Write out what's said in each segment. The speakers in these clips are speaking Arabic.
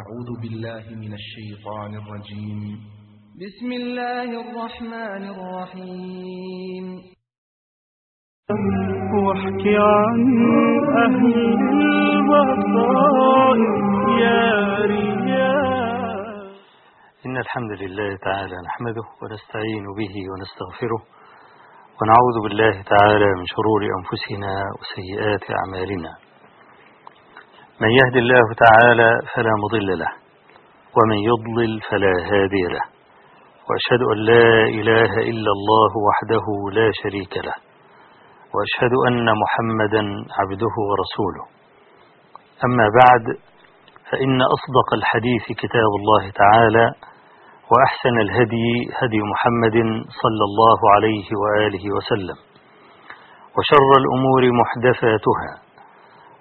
أعوذ بالله من الشيطان الرجيم. بسم الله الرحمن الرحيم. واحكي عن أهل البصائر يا رياض إن الحمد لله تعالى نحمده ونستعين به ونستغفره ونعوذ بالله تعالى من شرور أنفسنا وسيئات أعمالنا. من يهد الله تعالى فلا مضل له ومن يضلل فلا هادي له. وأشهد أن لا إله إلا الله وحده لا شريك له وأشهد أن محمدا عبده ورسوله. أما بعد فإن أصدق الحديث كتاب الله تعالى وأحسن الهدي هدي محمد صلى الله عليه وآله وسلم وشر الأمور محدثاتها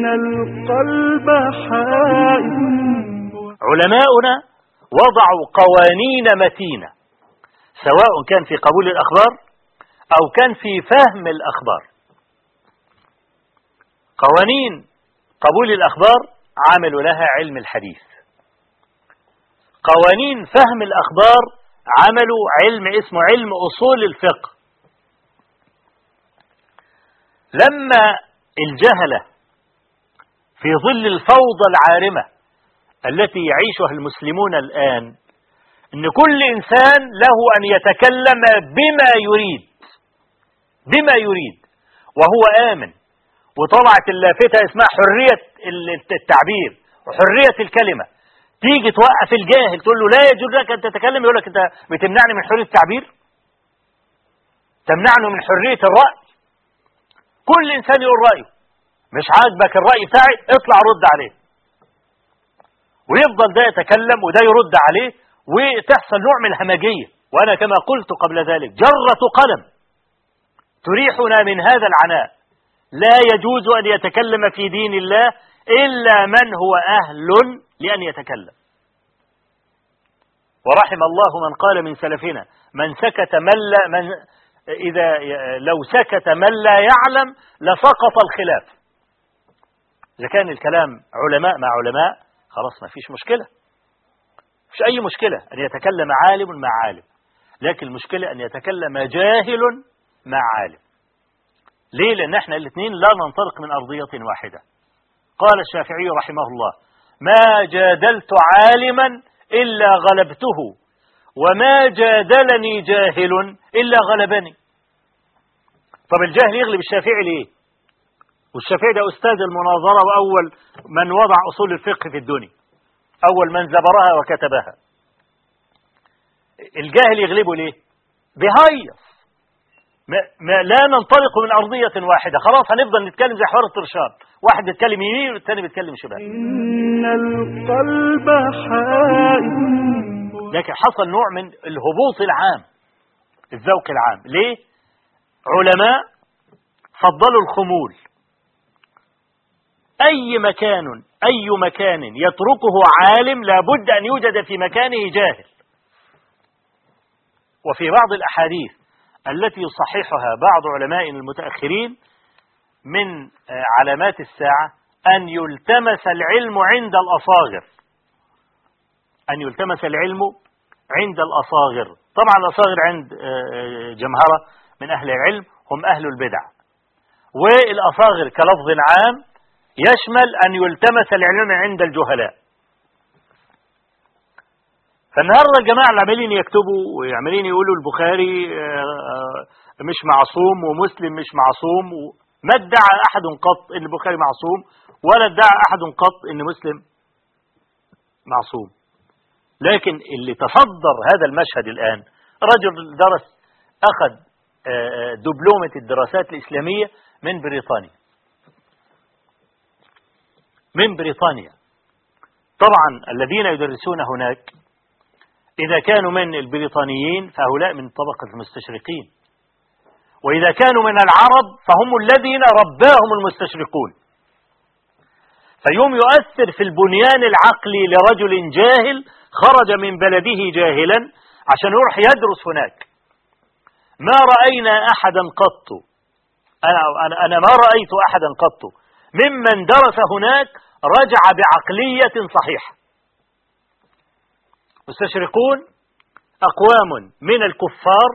إن القلب حائز علماؤنا وضعوا قوانين متينة سواء كان في قبول الأخبار أو كان في فهم الأخبار. قوانين قبول الأخبار عملوا لها علم الحديث. قوانين فهم الأخبار عملوا علم اسمه علم أصول الفقه. لما الجهلة في ظل الفوضى العارمة التي يعيشها المسلمون الآن أن كل إنسان له أن يتكلم بما يريد بما يريد وهو آمن. وطلعت اللافتة اسمها حرية التعبير وحرية الكلمة. تيجي توقف الجاهل تقول له لا يجوز لك أن تتكلم يقول لك أنت بتمنعني من حرية التعبير؟ تمنعني من حرية الرأي؟ كل إنسان يقول رأيه. مش عاجبك الرأي بتاعي اطلع رد عليه. ويفضل ده يتكلم وده يرد عليه وتحصل نوع من الهمجية. وأنا كما قلت قبل ذلك جرة قلم تريحنا من هذا العناء. لا يجوز أن يتكلم في دين الله إلا من هو أهل لأن يتكلم. ورحم الله من قال من سلفنا من سكت من لا من إذا لو سكت من لا يعلم لسقط الخلاف. إذا كان الكلام علماء مع علماء خلاص ما فيش مشكلة. مش أي مشكلة أن يتكلم عالم مع عالم. لكن المشكلة أن يتكلم جاهل مع عالم. ليه؟ لأن إحنا الاثنين لا ننطلق من أرضية واحدة. قال الشافعي رحمه الله ما جادلت عالما إلا غلبته وما جادلني جاهل إلا غلبني. طب الجاهل يغلب الشافعي ليه؟ والشافعي ده أستاذ المناظرة وأول من وضع أصول الفقه في الدنيا. أول من زبرها وكتبها. الجاهل يغلبه ليه؟ بهيص ما ما لا ننطلق من أرضية واحدة. خلاص هنفضل نتكلم زي حوار الطرشان. واحد بيتكلم يمين والتاني بيتكلم شمال. إن القلب حائز لكن حصل نوع من الهبوط العام الذوق العام. ليه؟ علماء فضلوا الخمول. أي مكان أي مكان يتركه عالم لابد أن يوجد في مكانه جاهل. وفي بعض الأحاديث التي يصححها بعض علماء المتأخرين من علامات الساعة أن يلتمس العلم عند الأصاغر. أن يلتمس العلم عند الأصاغر. طبعا الأصاغر عند جمهرة من أهل العلم هم أهل البدع. والأصاغر كلفظ عام يشمل أن يلتمس العلم عند الجهلاء. فالنهاردة الجماعة اللي عمالين يكتبوا وعمالين يقولوا البخاري مش معصوم ومسلم مش معصوم ما ادعى أحد قط أن البخاري معصوم ولا ادعى أحد قط أن مسلم معصوم. لكن اللي تصدر هذا المشهد الآن رجل درس أخذ دبلومة الدراسات الإسلامية من بريطانيا. من بريطانيا. طبعا الذين يدرسون هناك إذا كانوا من البريطانيين فهؤلاء من طبقة المستشرقين. وإذا كانوا من العرب فهم الذين رباهم المستشرقون. فيوم يؤثر في البنيان العقلي لرجل جاهل خرج من بلده جاهلا عشان يروح يدرس هناك. ما رأينا أحدا قط. أنا, أنا, ما رأيت أحدا قط. ممن درس هناك رجع بعقلية صحيحة. مستشرقون أقوام من الكفار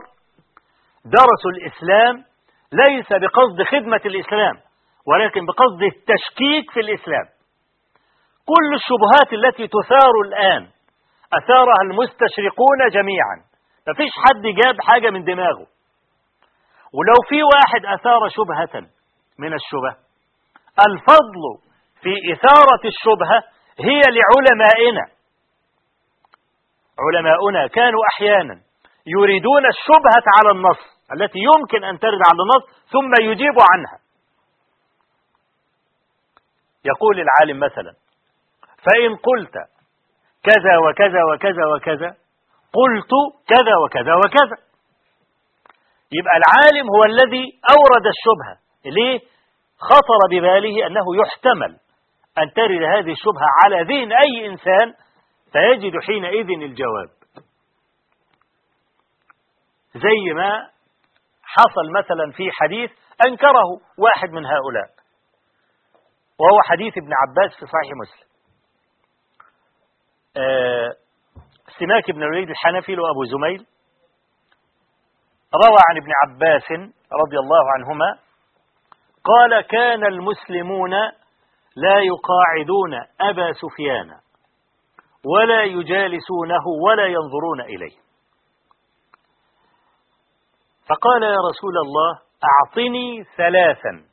درسوا الإسلام ليس بقصد خدمة الإسلام ولكن بقصد التشكيك في الإسلام. كل الشبهات التي تثار الآن أثارها المستشرقون جميعا. مفيش حد جاب حاجة من دماغه. ولو في واحد أثار شبهة من الشبه الفضل في إثارة الشبهة هي لعلمائنا. علماؤنا كانوا أحيانا يريدون الشبهة على النص التي يمكن أن ترد على النص ثم يجيب عنها. يقول العالم مثلا فإن قلت كذا وكذا وكذا وكذا قلت كذا وكذا وكذا. يبقى العالم هو الذي أورد الشبهة. ليه؟ خطر بباله أنه يحتمل أن ترد هذه الشبهة على ذهن أي إنسان فيجد حينئذ الجواب. زي ما حصل مثلا في حديث أنكره واحد من هؤلاء وهو حديث ابن عباس في صحيح مسلم. آه سماك بن الوليد الحنفي وأبو زميل روى عن ابن عباس رضي الله عنهما قال كان المسلمون لا يقاعدون أبا سفيان ولا يجالسونه ولا ينظرون إليه. فقال يا رسول الله أعطني ثلاثا.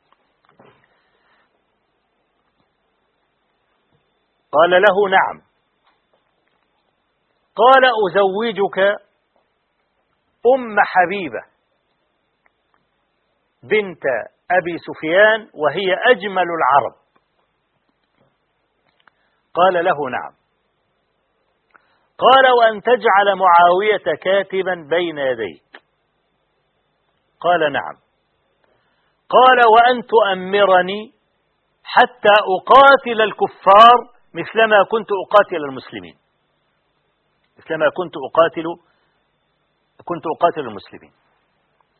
قال له نعم. قال أزوجك أم حبيبة بنت أبي سفيان وهي أجمل العرب. قال له نعم. قال وأن تجعل معاوية كاتبا بين يديك. قال نعم. قال وأن تؤمرني حتى أقاتل الكفار مثلما كنت أقاتل المسلمين. مثلما كنت أقاتل كنت أقاتل المسلمين.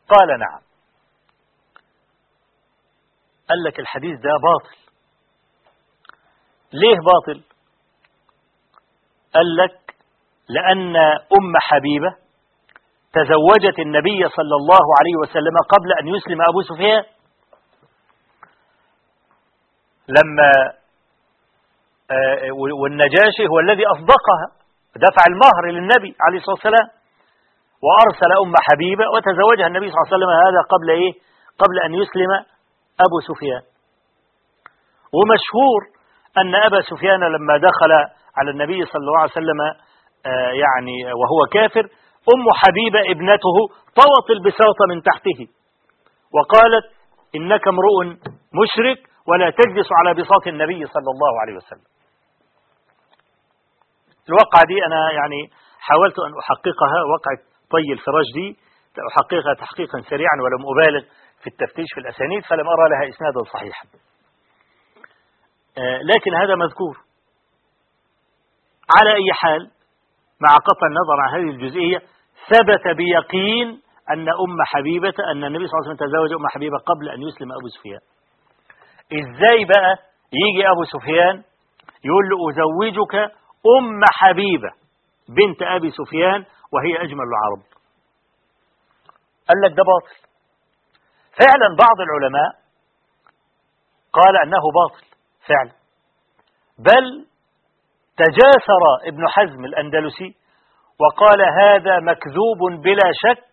قال نعم. قال لك الحديث ده باطل. ليه باطل؟ قال لك لأن أم حبيبة تزوجت النبي صلى الله عليه وسلم قبل أن يسلم أبو سفيان. لما والنجاشي هو الذي أصدقها دفع المهر للنبي عليه الصلاة والسلام وأرسل أم حبيبة وتزوجها النبي صلى الله عليه وسلم هذا قبل إيه؟ قبل أن يسلم أبو سفيان. ومشهور أن أبا سفيان لما دخل على النبي صلى الله عليه وسلم يعني وهو كافر أم حبيبة ابنته طوت البساط من تحته. وقالت إنك امرؤ مشرك ولا تجلس على بساط النبي صلى الله عليه وسلم. الواقعة دي أنا يعني حاولت أن أحققها وقعة طي الفراش دي أحققها تحقيقا سريعا ولم أبالغ. في التفتيش في الأسانيد فلم أرى لها إسنادا صحيحا. لكن هذا مذكور. على أي حال مع قطع النظر عن هذه الجزئية ثبت بيقين أن أم حبيبة أن النبي صلى الله عليه وسلم تزوج أم حبيبة قبل أن يسلم أبو سفيان. إزاي بقى يجي أبو سفيان يقول له أزوجك أم حبيبة بنت أبي سفيان وهي أجمل العرب؟ قال لك ده باطل. فعلا بعض العلماء قال أنه باطل فعلا. بل تجاسر ابن حزم الأندلسي وقال هذا مكذوب بلا شك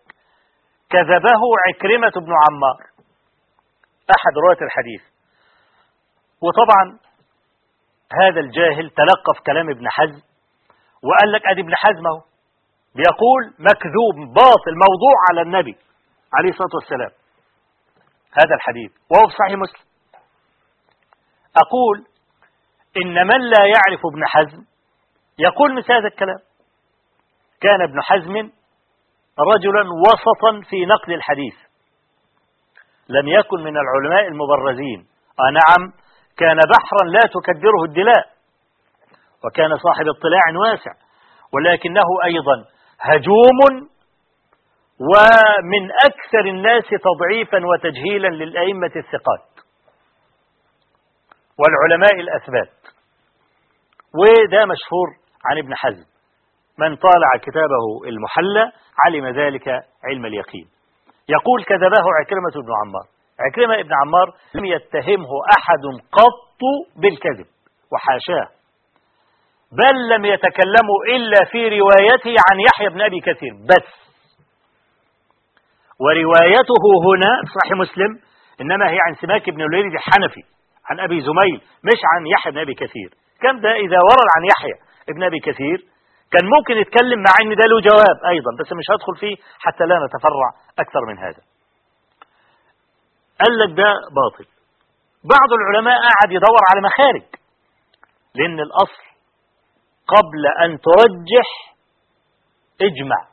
كذبه عكرمة بن عمار أحد رواة الحديث. وطبعا هذا الجاهل تلقف كلام ابن حزم وقال لك أدي ابن حزم أهو بيقول مكذوب باطل موضوع على النبي عليه الصلاة والسلام. هذا الحديث وهو في صحيح مسلم. أقول إن من لا يعرف ابن حزم يقول مثل هذا الكلام. كان ابن حزم رجلا وسطا في نقل الحديث. لم يكن من العلماء المبرزين. آه نعم كان بحرا لا تكدره الدلاء. وكان صاحب اطلاع واسع. ولكنه أيضا هجوم ومن أكثر الناس تضعيفا وتجهيلا للأئمة الثقات والعلماء الأثبات. وده مشهور عن ابن حزم. من طالع كتابه المحلى علم ذلك علم اليقين. يقول كذبه عكرمة بن عمار. عكرمة بن عمار لم يتهمه أحد قط بالكذب وحاشاه. بل لم يتكلموا إلا في روايته عن يحيى بن أبي كثير. بس وروايته هنا صحيح مسلم إنما هي عن سماك بن الوليد الحنفي عن أبي زميل مش عن يحيى بن أبي كثير. كم ده؟ إذا ورد عن يحيى ابن أبي كثير كان ممكن يتكلم مع ان ده له جواب أيضا بس مش هدخل فيه حتى لا نتفرع أكثر من هذا. قال لك ده باطل. بعض العلماء قعد يدور على مخارج لأن الأصل قبل أن ترجح اجمع.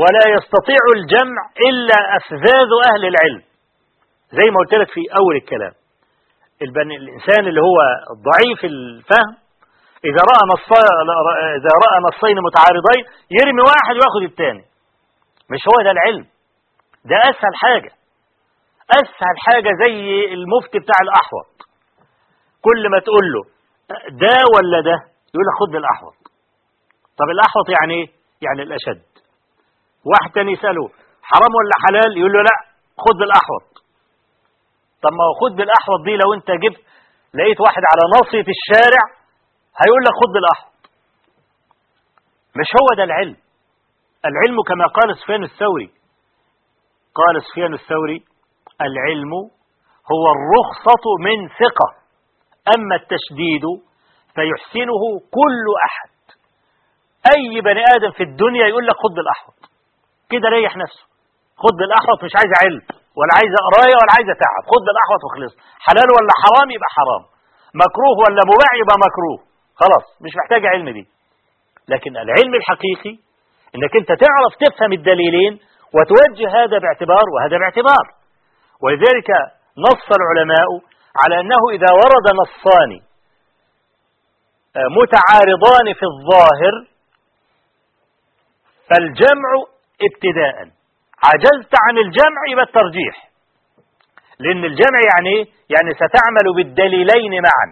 ولا يستطيع الجمع إلا أفذاذ أهل العلم. زي ما قلت لك في أول الكلام الإنسان اللي هو ضعيف الفهم إذا رأى نص إذا رأى نصين متعارضين يرمي واحد وياخد الثاني مش هو ده العلم. ده أسهل حاجة. أسهل حاجة زي المفتي بتاع الأحوط. كل ما تقول له ده ولا ده يقول لك خد الأحوط. طب الأحوط يعني إيه؟ يعني الأشد. واحد تاني يسأله حرام ولا حلال؟ يقول له لا خد بالأحوط طب ما خد بالأحوط دي لو أنت جبت لقيت واحد على ناصية الشارع هيقول لك خد بالأحوط. مش هو ده العلم. العلم كما قال سفيان الثوري. قال سفيان الثوري العلم هو الرخصة من ثقة. أما التشديد فيحسنه كل أحد. أي بني آدم في الدنيا يقول لك خد بالأحوط. كده ريح نفسه. خد بالأحوط مش عايز علم ولا عايز قراية ولا عايز تعب. خد بالأحوط وخلص. حلال ولا حرام؟ يبقى حرام. مكروه ولا مباح؟ يبقى مكروه. خلاص مش محتاج علم دي. لكن العلم الحقيقي إنك أنت تعرف تفهم الدليلين وتوجه هذا باعتبار وهذا باعتبار. ولذلك نص العلماء على أنه إذا ورد نصان متعارضان في الظاهر فالجمع ابتداء. عجزت عن الجمع يبقى الترجيح. لأن الجمع يعني إيه يعني ستعمل بالدليلين معا.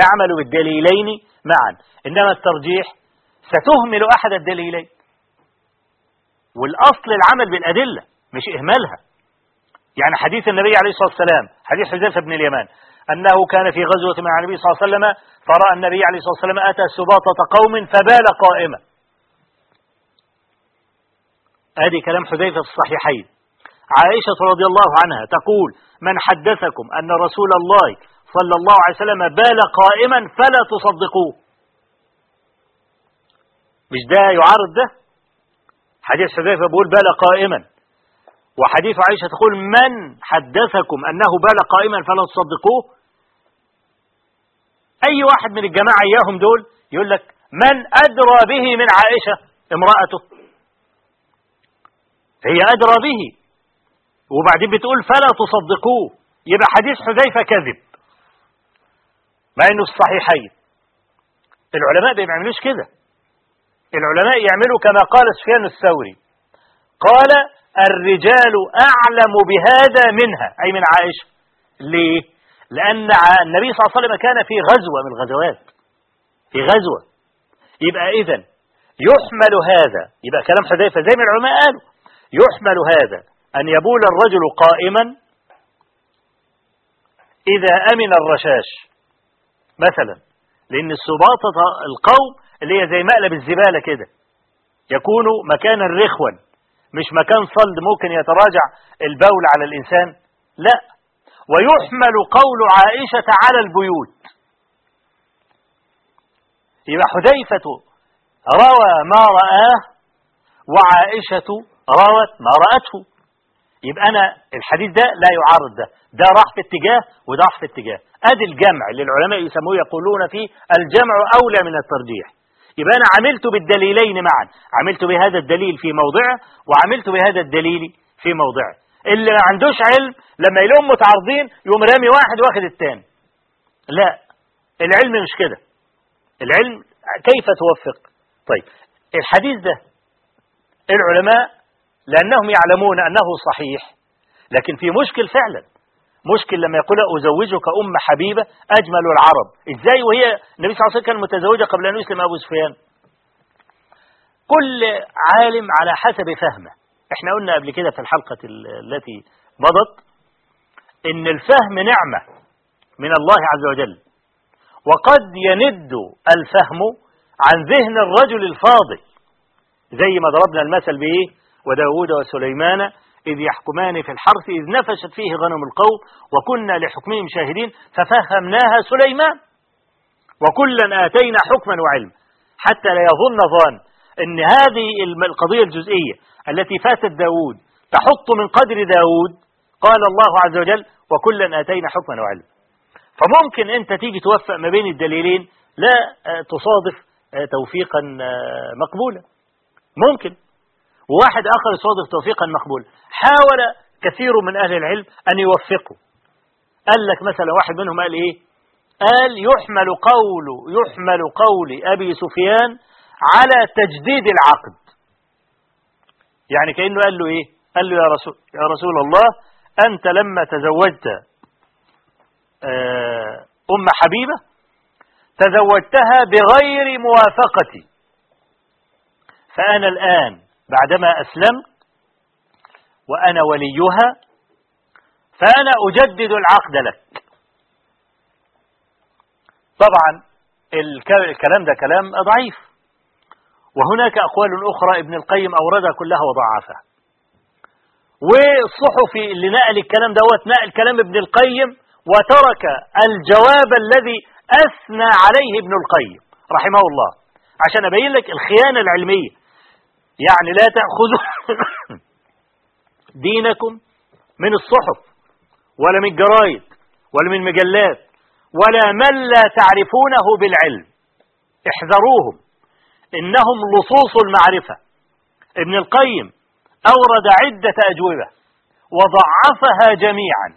تعمل بالدليلين معا. إنما الترجيح ستهمل أحد الدليلين. والأصل العمل بالأدلة مش إهمالها. يعني حديث النبي عليه الصلاة والسلام حديث حذيفة بن اليمان أنه كان في غزوة مع النبي صلى الله عليه وسلم فرأى النبي عليه الصلاة والسلام أتى سباطة قوم فبال قائما هذه كلام حذيفة في الصحيحين. عائشة رضي الله عنها تقول من حدثكم أن رسول الله صلى الله عليه وسلم بال قائما فلا تصدقوه. مش ده يعارض ده؟ حديث حذيفة بيقول بال قائما. وحديث عائشة تقول من حدثكم أنه بال قائما فلا تصدقوه؟ أي واحد من الجماعة إياهم دول يقول لك من أدرى به من عائشة امرأته. هي أدرى به. وبعدين بتقول فلا تصدقوه. يبقى حديث حذيفة كذب. مع في الصحيحين. العلماء ما بيعملوش كده. العلماء يعملوا كما قال سفيان الثوري. قال الرجال أعلم بهذا منها. أي من عائشة. ليه؟ لأن النبي صلى الله عليه وسلم كان في غزوة من الغزوات. في غزوة. يبقى إذا يحمل هذا. يبقى كلام حذيفة زي ما العلماء قالوا. يحمل هذا أن يبول الرجل قائما. إذا أمن الرشاش مثلا لأن السباطة القوم اللي هي زي مقلب الزبالة كده يكون مكانا رخوا مش مكان صلد ممكن يتراجع البول على الإنسان لا. ويحمل قول عائشة على البيوت. يبقى حذيفة روى ما رآه وعائشة روت ما رأته. يبقى أنا الحديث ده لا يعارض ده. ده راح في اتجاه وده راح في اتجاه. أدي الجمع اللي العلماء يسموه يقولون فيه الجمع أولى من الترجيح. يبقى أنا عملت بالدليلين معا. عملت بهذا الدليل في موضعه وعملت بهذا الدليل في موضعه. اللي ما عندوش علم لما يلاقيهم متعارضين يقوم رامي واحد واخد التاني. لا العلم مش كده. العلم كيف توفق؟ طيب الحديث ده العلماء لأنهم يعلمون أنه صحيح. لكن في مشكل فعلا مشكل لما يقول أزوجك أم حبيبة أجمل العرب. إزاي؟ وهي النبي صلى الله عليه وسلم كان متزوجة قبل أن يسلم أبو سفيان. كل عالم على حسب فهمه. إحنا قلنا قبل كده في الحلقة ال- التي مضت إن الفهم نعمة من الله عز وجل. وقد يند الفهم عن ذهن الرجل الفاضل زي ما ضربنا المثل بإيه وداود وسليمان إذ يحكمان في الحرث إذ نفشت فيه غنم القوم وكنا لحكمهم شاهدين ففهمناها سليمان. وكلا آتينا حكما وعلما حتى لا يظن ظان أن هذه القضية الجزئية التي فاتت داود تحط من قدر داود قال الله عز وجل وكلا آتينا حكما وعلما فممكن أنت تيجي توفق ما بين الدليلين لا آه، تصادف آه، توفيقا آه، مقبولا. ممكن. وواحد آخر يصادف توفيقا مقبولا حاول كثير من أهل العلم أن يوفقوا. قال لك مثلا واحد منهم قال إيه؟ قال يحمل قول يحمل قول أبي سفيان على تجديد العقد. يعني كأنه قال له إيه؟ قال له يا رسول, يا رسول الله أنت لما تزوجت آه، أم حبيبة تزوجتها بغير موافقتي. فأنا الآن بعدما أسلمت وأنا وليها فأنا أجدد العقد لك. طبعا الك- الكلام ده كلام ضعيف. وهناك أقوال أخرى ابن القيم أوردها كلها وضعفها. والصحفي اللي نقل الكلام دوت نقل كلام ابن القيم وترك الجواب الذي أثنى عليه ابن القيم رحمه الله. عشان أبين لك الخيانة العلمية. يعني لا تأخذوا دينكم من الصحف ولا من الجرايد ولا من المجلات ولا من لا تعرفونه بالعلم. احذروهم. إنهم لصوص المعرفة. ابن القيم أورد عدة أجوبة وضعفها جميعا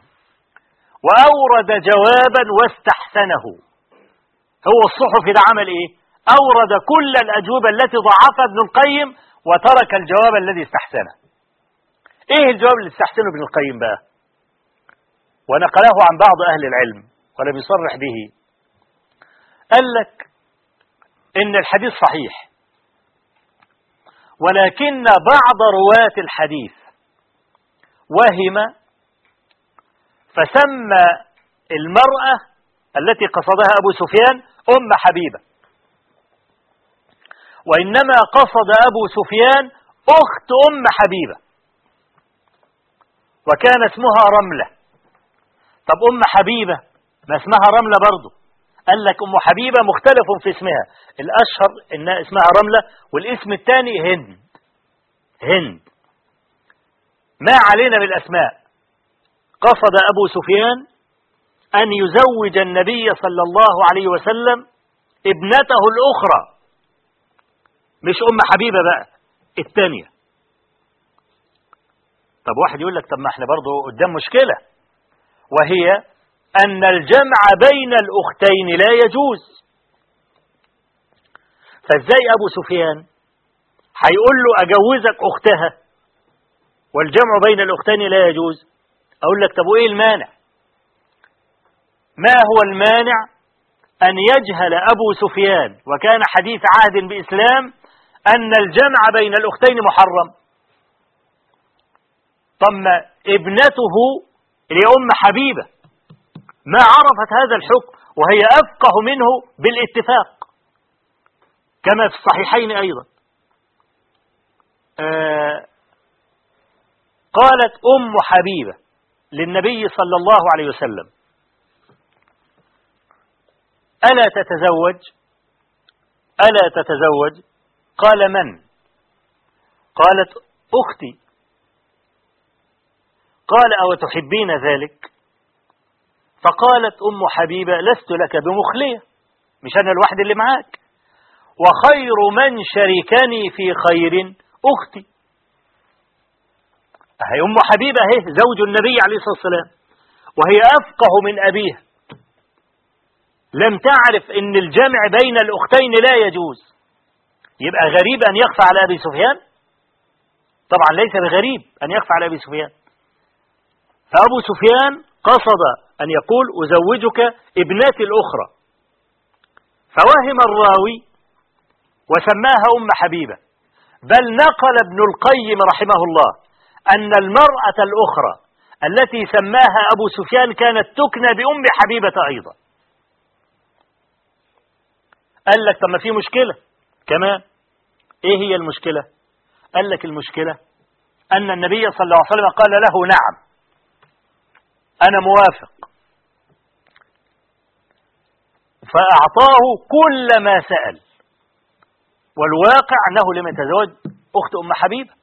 وأورد جوابا واستحسنه. هو الصحفي ده عمل إيه؟ أورد كل الأجوبة التي ضعفها ابن القيم وترك الجواب الذي استحسنه. إيه الجواب اللي استحسنه ابن القيم بقى؟ ونقله عن بعض أهل العلم ولم يصرح به. قال لك إن الحديث صحيح. ولكن بعض رواة الحديث وهم فسمى المرأة التي قصدها أبو سفيان أم حبيبة. وإنما قصد أبو سفيان أخت أم حبيبة وكان اسمها رملة. طب أم حبيبة ما اسمها رملة برضه قال لك أم حبيبة مختلف في اسمها. الأشهر إنها اسمها رملة والاسم الثاني هند. هند. ما علينا بالأسماء. قصد أبو سفيان أن يزوج النبي صلى الله عليه وسلم ابنته الأخرى. مش أم حبيبة بقى الثانية طب واحد يقول لك طب ما إحنا برضه قدام مشكلة وهي أن الجمع بين الأختين لا يجوز. فإزاي أبو سفيان هيقول له أجوزك أختها والجمع بين الأختين لا يجوز؟ أقول لك طب وإيه المانع؟ ما هو المانع أن يجهل أبو سفيان؟ وكان حديث عهد بإسلام أن الجمع بين الأختين محرم. ثم ابنته اللي هي أم حبيبة ما عرفت هذا الحكم وهي أفقه منه بالاتفاق. كما في الصحيحين أيضا. آه قالت أم حبيبة للنبي صلى الله عليه وسلم ألا تتزوج؟ ألا تتزوج؟ قال من؟ قالت أختي. قال أو تحبين ذلك؟ فقالت أم حبيبة لست لك بمخلية مش أنا الواحد اللي معاك. وخير من شركني في خير أختي. هي أم حبيبة هي زوج النبي عليه الصلاة والسلام. وهي أفقه من أبيها. لم تعرف أن الجمع بين الأختين لا يجوز. يبقى غريب أن يخفى على أبي سفيان؟ طبعا ليس بغريب أن يخفى على أبي سفيان. فأبو سفيان قصد أن يقول أزوجك ابنتي الأخرى. فوهم الراوي وسماها أم حبيبة. بل نقل ابن القيم رحمه الله أن المرأة الأخرى التي سماها أبو سفيان كانت تكنى بأم حبيبة أيضا. قال لك طب ما في مشكلة؟ كمان إيه هي المشكلة؟ قال لك المشكلة أن النبي صلى الله عليه وسلم قال له نعم. أنا موافق. فأعطاه كل ما سأل. والواقع أنه لم يتزوج أخت أم حبيبة.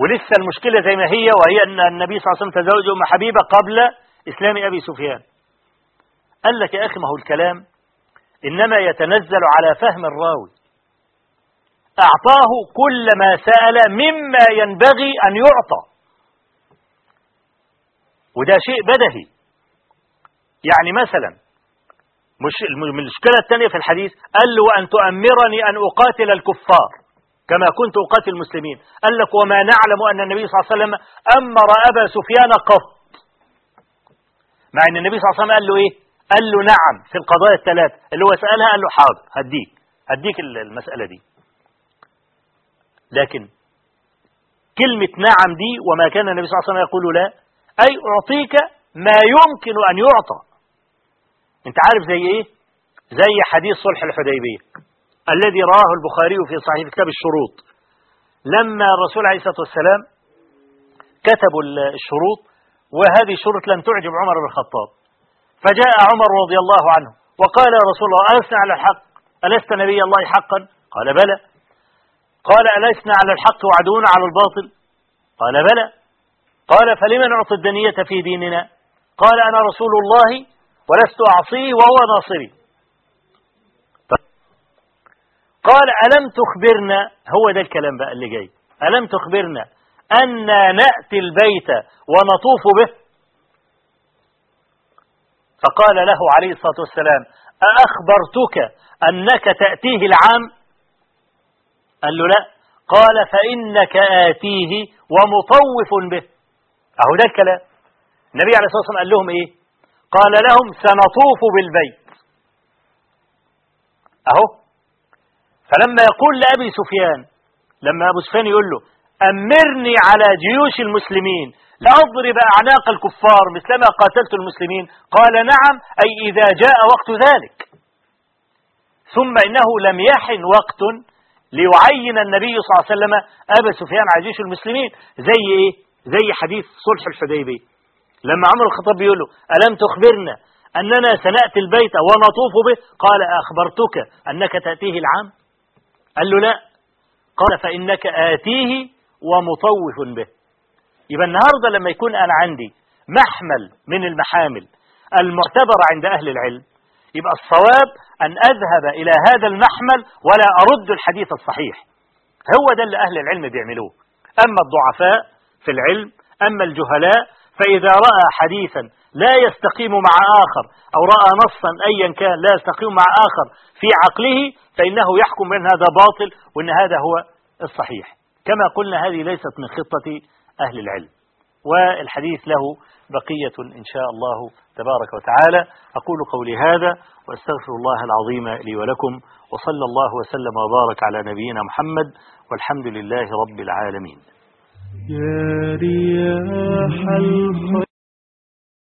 ولسه المشكلة زي ما هي وهي أن النبي صلى الله عليه وسلم تزوج أم حبيبة قبل إسلام أبي سفيان. قال لك يا أخي ما هو الكلام؟ إنما يتنزل على فهم الراوي. أعطاه كل ما سأل مما ينبغي أن يعطى. وده شيء بدهي. يعني مثلا مش المشكلة الثانية في الحديث قال له أن تؤمرني أن أقاتل الكفار كما كنت أقاتل المسلمين. قال لك وما نعلم أن النبي صلى الله عليه وسلم أمر أبا سفيان قط. مع أن النبي صلى الله عليه وسلم قال له إيه؟ قال له نعم في القضايا الثلاث. اللي هو سألها قال له حاضر هديك. هديك المسألة دي. لكن كلمة نعم دي وما كان النبي صلى الله عليه وسلم يقول لا أي أعطيك ما يمكن أن يعطى. أنت عارف زي إيه؟ زي حديث صلح الحديبية الذي رواه البخاري في صحيح كتاب الشروط. لما الرسول عليه الصلاة والسلام كتبوا الشروط وهذه الشروط لم تعجب عمر بن الخطاب. فجاء عمر رضي الله عنه وقال يا رسول الله ألسنا على الحق؟ ألست نبي الله حقا؟ قال بلى. قال ألسنا على الحق وعدونا على الباطل؟ قال بلى. قال فلمن نعطي الدنية في ديننا؟ قال أنا رسول الله ولست أعصيه وهو ناصري. قال ألم تخبرنا؟ هو ده الكلام بقى اللي جاي. ألم تخبرنا أن نأتي البيت ونطوف به؟ فقال له عليه الصلاة والسلام أأخبرتك أنك تأتيه العام؟ قال له لا. قال فإنك آتيه ومطوف به. أهو ده الكلام. النبي عليه الصلاة والسلام قال لهم إيه؟ قال لهم سنطوف بالبيت. أهو. فلما يقول لأبي سفيان لما أبو سفيان يقول له أمرني على جيوش المسلمين لأضرب أعناق الكفار مثلما قاتلت المسلمين. قال نعم أي إذا جاء وقت ذلك. ثم إنه لم يحن وقت ليعين النبي صلى الله عليه وسلم أبا سفيان على جيش المسلمين. زي إيه؟ زي حديث صلح الحديبية. لما عمر الخطاب بيقول له ألم تخبرنا أننا سنأتي البيت ونطوف به؟ قال أخبرتك أنك تأتيه العام؟ قال له لا. قال فإنك آتيه ومطوف به. يبقى النهاردة لما يكون أنا عندي محمل من المحامل المعتبرة عند أهل العلم يبقى الصواب أن أذهب إلى هذا المحمل ولا أرد الحديث الصحيح. هو ده اللي أهل العلم بيعملوه. أما الضعفاء في العلم أما الجهلاء فإذا رأى حديثا لا يستقيم مع آخر أو رأى نصا أيا كان لا يستقيم مع آخر في عقله فإنه يحكم بأن هذا باطل وأن هذا هو الصحيح. كما قلنا هذه ليست من خطة أهل العلم. والحديث له بقية إن شاء الله تبارك وتعالى. أقول قولي هذا وأستغفر الله العظيم لي ولكم وصلى الله وسلم وبارك على نبينا محمد والحمد لله رب العالمين. يا رياح الخير